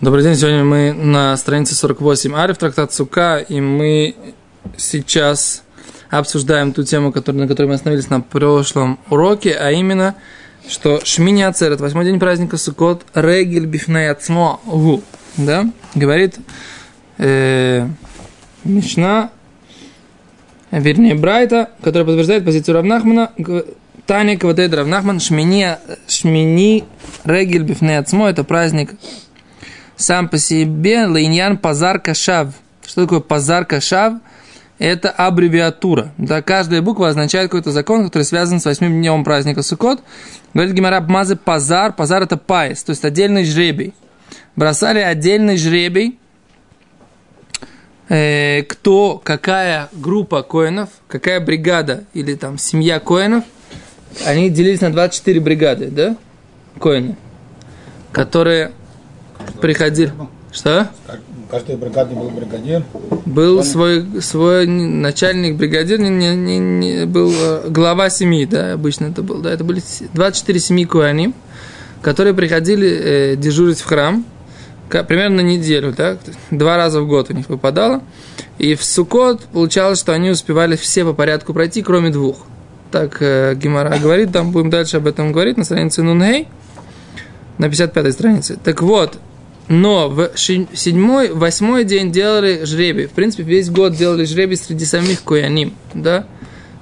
Добрый день, сегодня мы на странице 48 Ариф, трактат Сука, и мы сейчас обсуждаем ту тему, который, на которой мы остановились на прошлом уроке, а именно, что Шмини Ацерет, восьмой день праздника Сукот, Регель Бифней Ацмо, да, говорит э, Мишна, вернее, Брайта, который подтверждает позицию Равнахмана, Таня Каватед Равнахман, Шмини, שמיני רגל בפני עצמו, это праздник сам по себе לעניין פז"ר קש"ב. Что такое פז"ר קש"ב? Это аббревиатура. Да, каждая буква означает какой-то закон, который связан с восьмым днем праздника Суккот. Говорит Гемара מה זה פז"ר. פז"ר это פייס, то есть отдельный жребий. Бросали отдельный жребий, э, кто, какая группа коэнов, какая бригада или там семья коэнов, они делились на 24 бригады, да, коины, которые приходили. Что? Каждой бригаде был бригадир. Был свой, свой начальник бригадир, не, не, не, не, был э, глава семьи, да, обычно это был. Да, это были 24 семьи куаним, которые приходили э, дежурить в храм, примерно на неделю, так, два раза в год у них выпадало. И в Сукот получалось, что они успевали все по порядку пройти, кроме двух. Так э, Гимара говорит, там будем дальше об этом говорить на странице Нунхей, на 55 странице. Так вот, но в седьмой, восьмой день делали жребий. В принципе, весь год делали жребий среди самих куяним, да?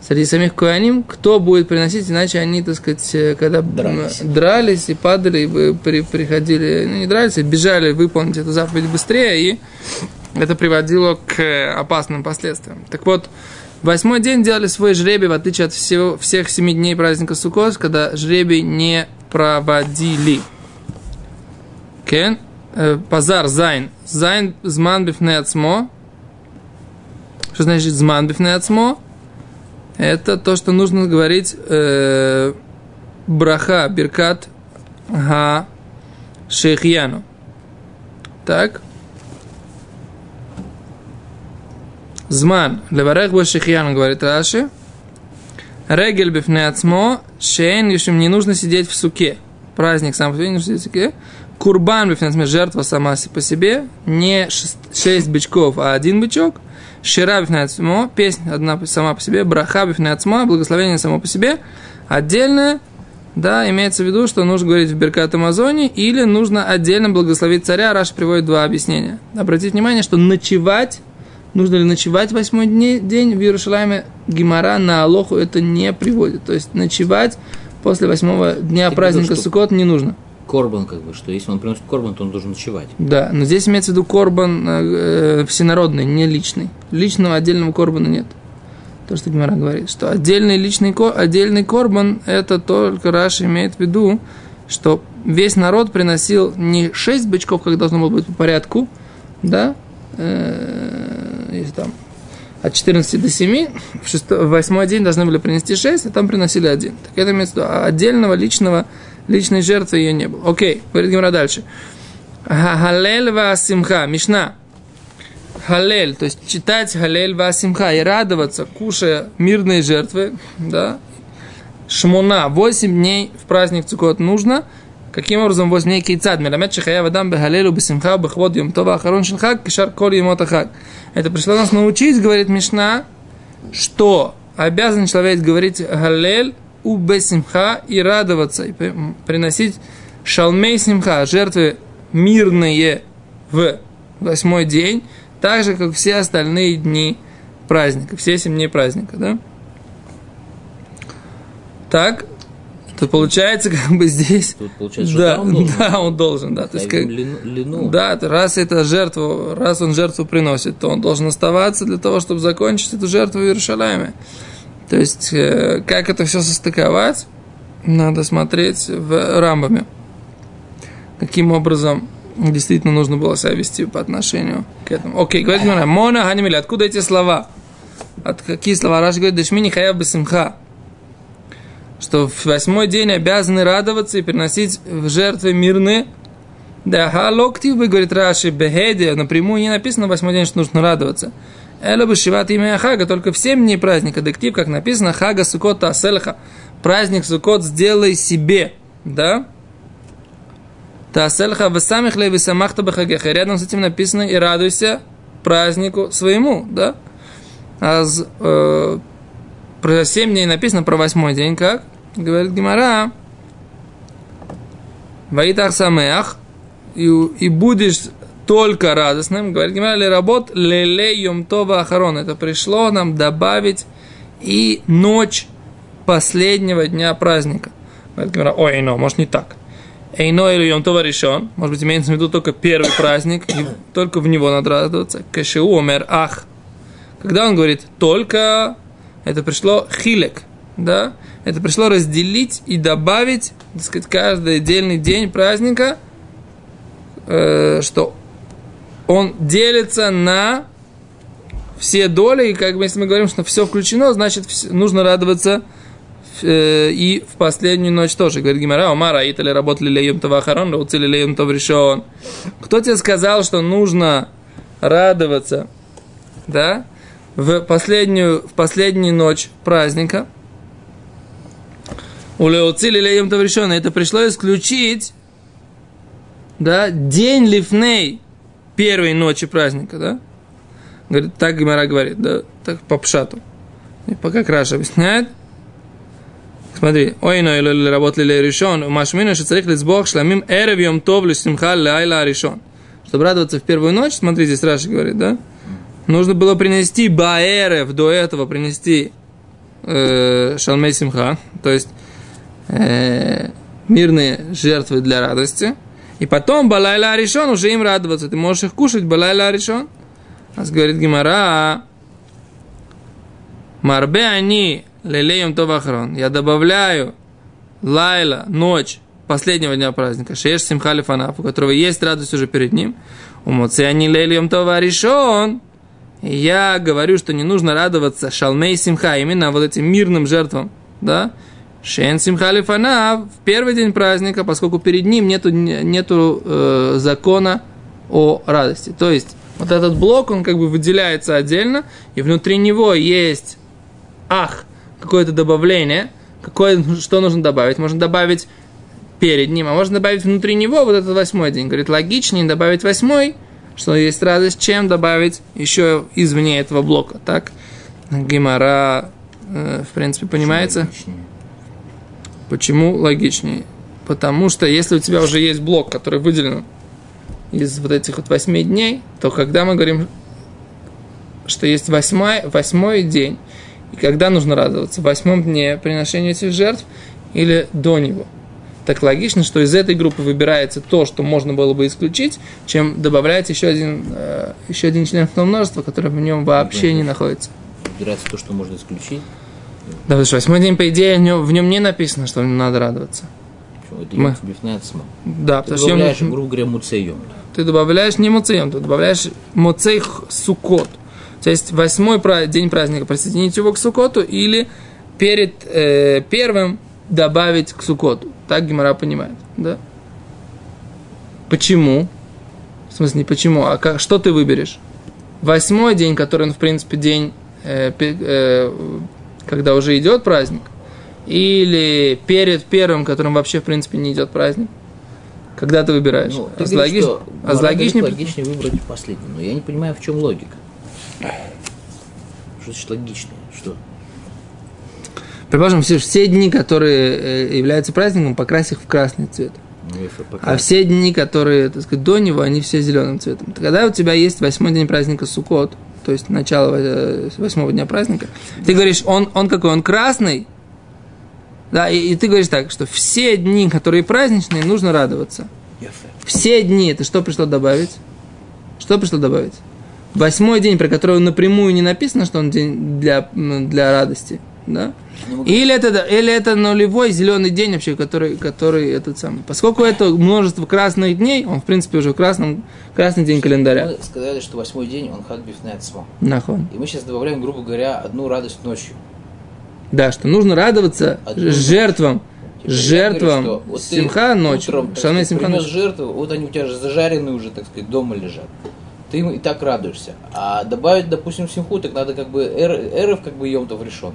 Среди самих куяним, кто будет приносить, иначе они, так сказать, э, когда дрались, дрались и падали, и при, приходили, ну не дрались, а бежали выполнить эту заповедь быстрее, и это приводило к опасным последствиям. Так вот, восьмой день делали свой жребий, в отличие от всего, всех семи дней праздника Суккот, когда жребий не проводили. כן? Э, פז"ר זין. זין זמן בפני עצמו. Что значит זמן בפני עצמו? Это то, что нужно говорить э, ברכה, ברכת, ה, שהחיינו. Так. Зман. Леварех бо шейхьяну, говорит Раши. Регель бифнеацмо. Шейн, если не нужно сидеть в суке. Праздник сам по себе. Курбан, жертва сама по себе, не шесть бычков, а один бычок. Шира бифнецмо, песня одна сама по себе, браха бифнецмо, благословение само по себе, отдельное, да, имеется в виду, что нужно говорить в Беркат Амазоне или нужно отдельно благословить царя. Раш приводит два объяснения. Обратите внимание, что ночевать, нужно ли ночевать восьмой день в Иерусалиме, Гимара на Алоху это не приводит. То есть ночевать после восьмого дня праздника Суккот не нужно корбан, как бы, что если он приносит корбан, то он должен ночевать. Да, но здесь имеется в виду корбан э, всенародный, не личный. Личного отдельного корбана нет. То, что Гимара говорит, что отдельный личный отдельный корбан, это только Раш имеет в виду, что весь народ приносил не шесть бычков, как должно было быть по порядку, да, э, если там от 14 до 7, в, 6, в 8 день должны были принести 6, а там приносили один. Так это в виду отдельного личного личной жертвы ее не было. Окей, говорит Гимара дальше. Халель ва симха, Мишна. Халель, то есть читать Халель ва симха и радоваться, кушая мирные жертвы, да. Шмуна, 8 дней в праздник Цукот нужно. Каким образом 8 дней кейцад? Мирамет шахая вадам бехалелю бесимха бехвод йом това ахарон шелхак кишар кол емота хак. Это пришло нас научить, говорит Мишна, что обязан человек говорить Галель у бесимха и радоваться, и приносить шалмей симха, жертвы мирные в восьмой день, так же, как все остальные дни праздника, все семь дней праздника, да? Так, то получается, как бы здесь... Тут получается, да, что он должен. Да, он должен, да. То есть, как, лину. да, раз это жертву, раз он жертву приносит, то он должен оставаться для того, чтобы закончить эту жертву в Иерушалайме. То есть, э, как это все состыковать, надо смотреть в рамбами. Каким образом действительно нужно было себя вести по отношению к этому. Окей, говорит Мона, Ханимили, откуда эти слова? От какие слова? Раш говорит, Дешмини Хаяв Бесимха. Что в восьмой день обязаны радоваться и приносить в жертвы мирные. Да, халоктив, говорит Раши, бехеде, напрямую не написано в восьмой день, что нужно радоваться. Эла бы шиват имя Хага, только в семь дней праздника, дектив, как написано, Хага Сукота Аселха, праздник Сукот сделай себе, да? Тасельха весамих лей весамахта бахагеха. Рядом с этим написано и радуйся празднику своему, да? А э, про 7 дней написано про восьмой день, как? Говорит Гимара. Ваитах самеах. И, и будешь только радостным. Говорит Гимара, ли работ леле юмтова ахарон. Это пришло нам добавить и ночь последнего дня праздника. Говорит Гимара, ой, но, может не так. Эйно или Йом решен. Может быть, имеется в виду только первый праздник, и только в него надо радоваться. Кашиу омер ах. Когда он говорит только, это пришло хилек, да? Это пришло разделить и добавить, так сказать, каждый отдельный день праздника, э, что он делится на все доли, и как бы если мы говорим, что все включено, значит нужно радоваться Э, и в последнюю ночь тоже. Говорит Гимара, Омара, Итали работали леем тавахарон, уцили леем решен. Кто тебе сказал, что нужно радоваться, да, в последнюю, в последнюю ночь праздника? У Леоцили леем решен. Это пришло исключить, да, день лифней первой ночи праздника, да? Говорит, так Гимара говорит, да, так по пшату. И пока Краша объясняет, Смотри, ой, но или работали ли решен, машмину, что царих лизбог шламим эрев йом тов лишимха лайла решен. Чтобы радоваться в первую ночь, смотри, здесь Раши говорит, да? Нужно было принести баэрев, до этого принести э, шалмей симха, то есть э, мирные жертвы для радости. И потом балайла решен, уже им радоваться. Ты можешь их кушать, балайла решен. Нас говорит Гимара, Марбе они лелеем то вахрон. Я добавляю лайла, ночь последнего дня праздника, шеш симхали фанаф, у которого есть радость уже перед ним. У они лелеем то варишон. Я говорю, что не нужно радоваться шалмей симха, именно вот этим мирным жертвам, да, Шен Симхали Фанав в первый день праздника, поскольку перед ним нету, нету э, закона о радости. То есть вот этот блок, он как бы выделяется отдельно, и внутри него есть ах, какое-то добавление, какое, что нужно добавить? Можно добавить перед ним, а можно добавить внутри него вот этот восьмой день. Говорит, логичнее добавить восьмой, что есть радость, чем добавить еще извне этого блока. Так, Гимара, э, в принципе, понимается. Логичнее? Почему логичнее? Потому что если у тебя уже есть блок, который выделен из вот этих вот восьми дней, то когда мы говорим, что есть восьмой, восьмой день, и когда нужно радоваться? В восьмом дне приношения этих жертв или до него? Так логично, что из этой группы выбирается то, что можно было бы исключить, чем добавляется еще один, э, еще один член множества, который в нем вообще не находится. Выбирается то, что можно исключить? Да, потому что восьмой день, по идее, в нем, в нем не написано, что надо радоваться. Это Мы... Да, ты потому добавляешь, что... грубо говоря, муцейом. Ты добавляешь не муцейом, ты добавляешь муцей сукот. То есть восьмой день праздника присоединить его к Сукоту или перед э, первым добавить к Сукоту. Так Гимара понимает, да? Почему? В смысле, не почему, а как, что ты выберешь? Восьмой день, который, ну, в принципе, день, э, э, когда уже идет праздник, или перед первым, которым вообще, в принципе, не идет праздник? Когда ты выбираешь? Ну, ты а говоришь, логич... что а логичнее... логичнее выбрать последний. Но я не понимаю, в чем логика. Что значит логичнее? Что? Предположим, все, все дни, которые э, являются праздником, покрась их в красный цвет. Ну, а все дни, которые, так сказать, до него, они все зеленым цветом. Когда у тебя есть восьмой день праздника Суккот, то есть начало э, восьмого дня праздника, ты говоришь, он, он какой, он красный, да, и, и ты говоришь так, что все дни, которые праздничные, нужно радоваться. Все дни, это что пришло добавить? Что пришло добавить? восьмой день, про который напрямую не написано, что он день для, для радости, да? Или это, или это нулевой зеленый день вообще, который, который этот самый. Поскольку это множество красных дней, он в принципе уже в красном, красный день календаря. Мы сказали, что восьмой день он хак бифнецмо. Нахон. И мы сейчас добавляем, грубо говоря, одну радость ночью. Да, что нужно радоваться одну жертвам. Типа, жертвам говорю, вот симха ночью. Шаны симха ночью. жертву, вот они у тебя же зажаренные уже, так сказать, дома лежат ты им и так радуешься. А добавить, допустим, симху, так надо как бы эр, эров как бы емтов решен.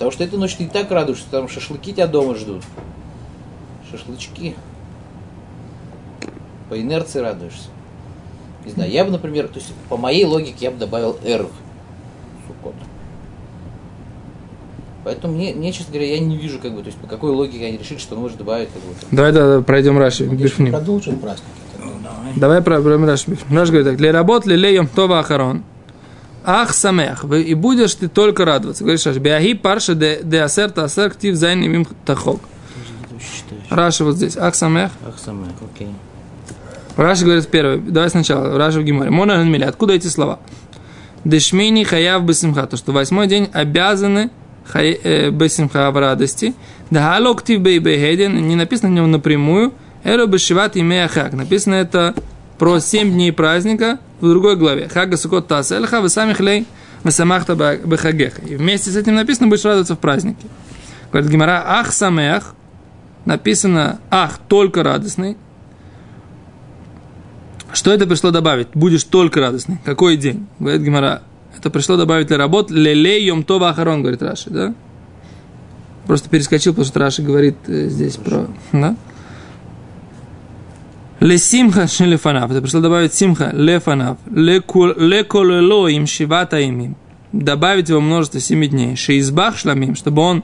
Потому что эта ночь ты и так радуешься, там шашлыки тебя дома ждут. Шашлычки. По инерции радуешься. Не знаю, я бы, например, то есть по моей логике я бы добавил эрв. Суккот. Поэтому мне, мне, честно говоря, я не вижу, как бы, то есть по какой логике они решили, что нужно добавить как бы. Давай да, пройдем Раши. Бифним. Продолжим праздники. Давай про про Раши. Раши говорит так. Для работ лелеем това ахарон. Ах самех. И будешь ты только радоваться. Говоришь. Биахи парша де де асер та асер ктив зайн имим тахок. Раши вот здесь. Ах самех. Ах, самое, окей. Раши говорит первое. Давай сначала. Раши в Гиморе. Мона Нмили. Откуда эти слова? Дешмини хаяв бесимха. То, что восьмой день обязаны хай- э, бесимха в радости. Да галоктив бейбейхеден. Не написано в нем напрямую. Эро бешиват имея хак. Написано это про семь дней праздника в другой главе. Хага сукот тасельха, вы сами хлей, вы самахта бехагеха. И вместе с этим написано, будешь радоваться в празднике. Говорит Гимара, ах самех, написано ах, только радостный. Что это пришло добавить? Будешь только радостный. Какой день? Говорит Гимара. Это пришло добавить для работ. Лелей йом това ахарон, говорит Раши, да? Просто перескочил, потому что Раши говорит э, здесь про... Да? Лесимха шелефанав. Это пришло добавить симха лефанав. Леколело им шивата им. Добавить его множество семи дней. Шеизбах шламим, чтобы он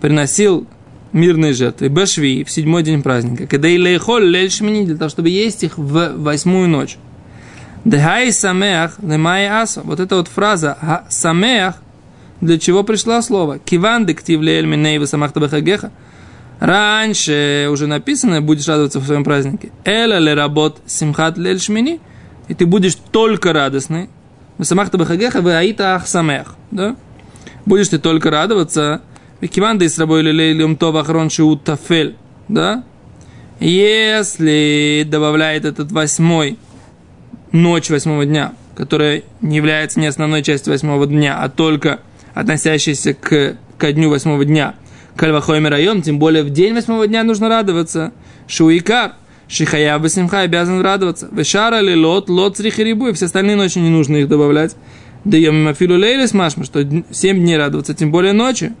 приносил мирные жертвы. Башви в седьмой день праздника. Когда и лейхоль лель шмини, для того, чтобы есть их в восьмую ночь. Дехай самеах лемай аса. Вот эта вот фраза «ха- самеах, для чего пришло слово? Киван дектив лель миней самахта бехагеха. Раньше уже написано, будешь радоваться в своем празднике. Эла ле работ симхат лель шмини. И ты будешь только радостный. Самахта бехагеха вы аита ах самех. Да? Будешь ты только радоваться. Киван да и с рабой лелейлем то вахрон шиу тафель. Да? Если добавляет этот восьмой ночь восьмого дня, которая не является не основной частью восьмого дня, а только относящейся к, ко дню восьмого дня, Кальвахойми район, тем более в день восьмого дня нужно радоваться. Шуикар, Шихая Басимха обязан радоваться. Вешара ли лот, лот рибу, и все остальные ночи не нужно их добавлять. Да ем мафилу лейли смашма, что семь дней радоваться, тем более ночи.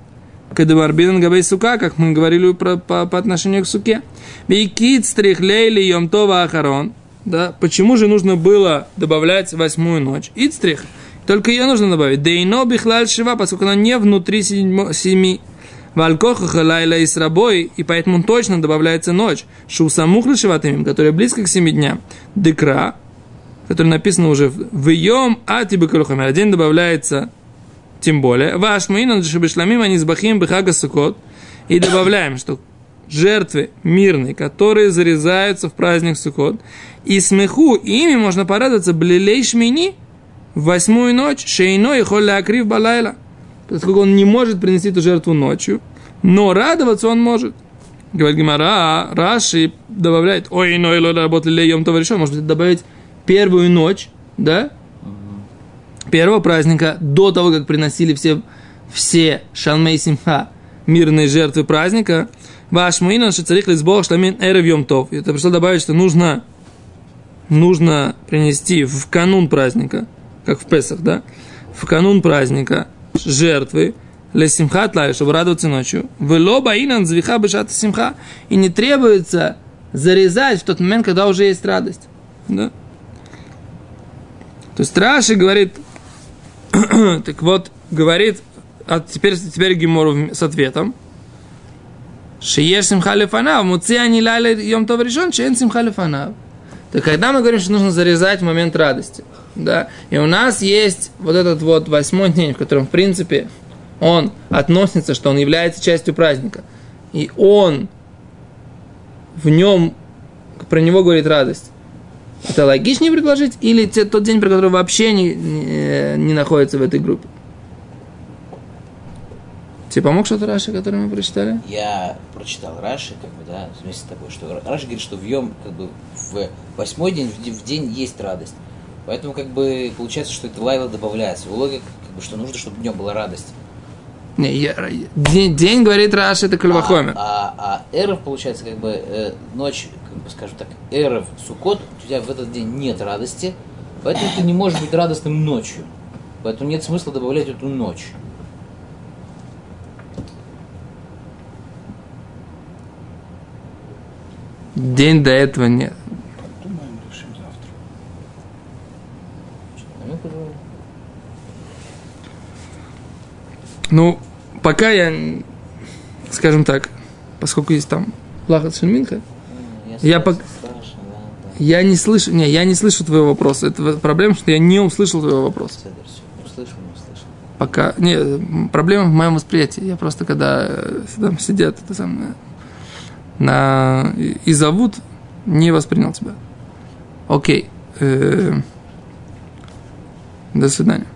Кадабарбин габей сука, как мы говорили про, по, по отношению к суке. Бейкит стрих лейли йом това ахарон. Да, почему же нужно было добавлять восьмую ночь? Ицтрих. Только ее нужно добавить. Дейно бихлаль шива, поскольку она не внутри семи. Валькоха лайла и с рабой, и поэтому точно добавляется ночь. Шусамухла шиватымим, которая близко к семи дням. Декра, который написано уже в йом атибы калухамер. Один добавляется тем более. Ваш муинан шабишламим они сбахим бехага сукот. И добавляем, что жертвы мирные, которые зарезаются в праздник Сукот, и смеху, ими можно порадоваться блилей шмини в восьмую ночь, шейно и холля акрив балайла. Поскольку он не может принести эту жертву ночью, но радоваться он может. Говорит Гимара, Раши добавляет, ой, но и работали лейом то решен, может быть, добавить первую ночь, да, первого праздника, до того, как приносили все, все шалмей симха, мирные жертвы праздника, ваш муинан шицарих лизбох шламин эрев йом тов. Это пришло добавить, что нужно, нужно принести в канун праздника, как в Песах, да, в канун праздника жертвы, лесимхат лай, чтобы радоваться ночью. Вело баинан звиха бешат симха. И не требуется зарезать в тот момент, когда уже есть радость. Да? То есть Раши говорит, так вот, говорит, а теперь, теперь Гимору с ответом. Шиеш симха лефанав, муци ани лайле йом тов решен, чен симха лефанав. Так когда мы говорим, что нужно зарезать момент радости, да, и у нас есть вот этот вот восьмой день, в котором, в принципе, он относится, что он является частью праздника, и он в нем, про него говорит радость. Это логичнее предложить или тот день, про который вообще не, не, не находится в этой группе? Тебе помог что-то Раши, который мы прочитали? Я прочитал Раши, как бы, да, вместе с тобой, что Раши говорит, что в Йом, как бы, в восьмой день, в день, в есть радость. Поэтому, как бы, получается, что это лайла добавляется. У логика, как бы, что нужно, чтобы днем была радость. Не, я- день, день, говорит Раши, это Кальвахомер. А, а, а эров, получается, как бы, э, ночь, как бы, скажем так, эров, сукот, у тебя в этот день нет радости, поэтому ты не можешь быть радостным ночью. Поэтому нет смысла добавлять эту ночь. День до этого нет. Ну, пока я, скажем так, поскольку есть там Лахат Шельминха, Я да. я не слышу, не, я не слышу твоего вопроса. Это проблема, что я не услышал твоего вопроса. Пока. Не, проблема в моем восприятии. Я просто, когда э, там сидят это самое, на, зовут, не воспринял тебя. Окей. Э, до свидания.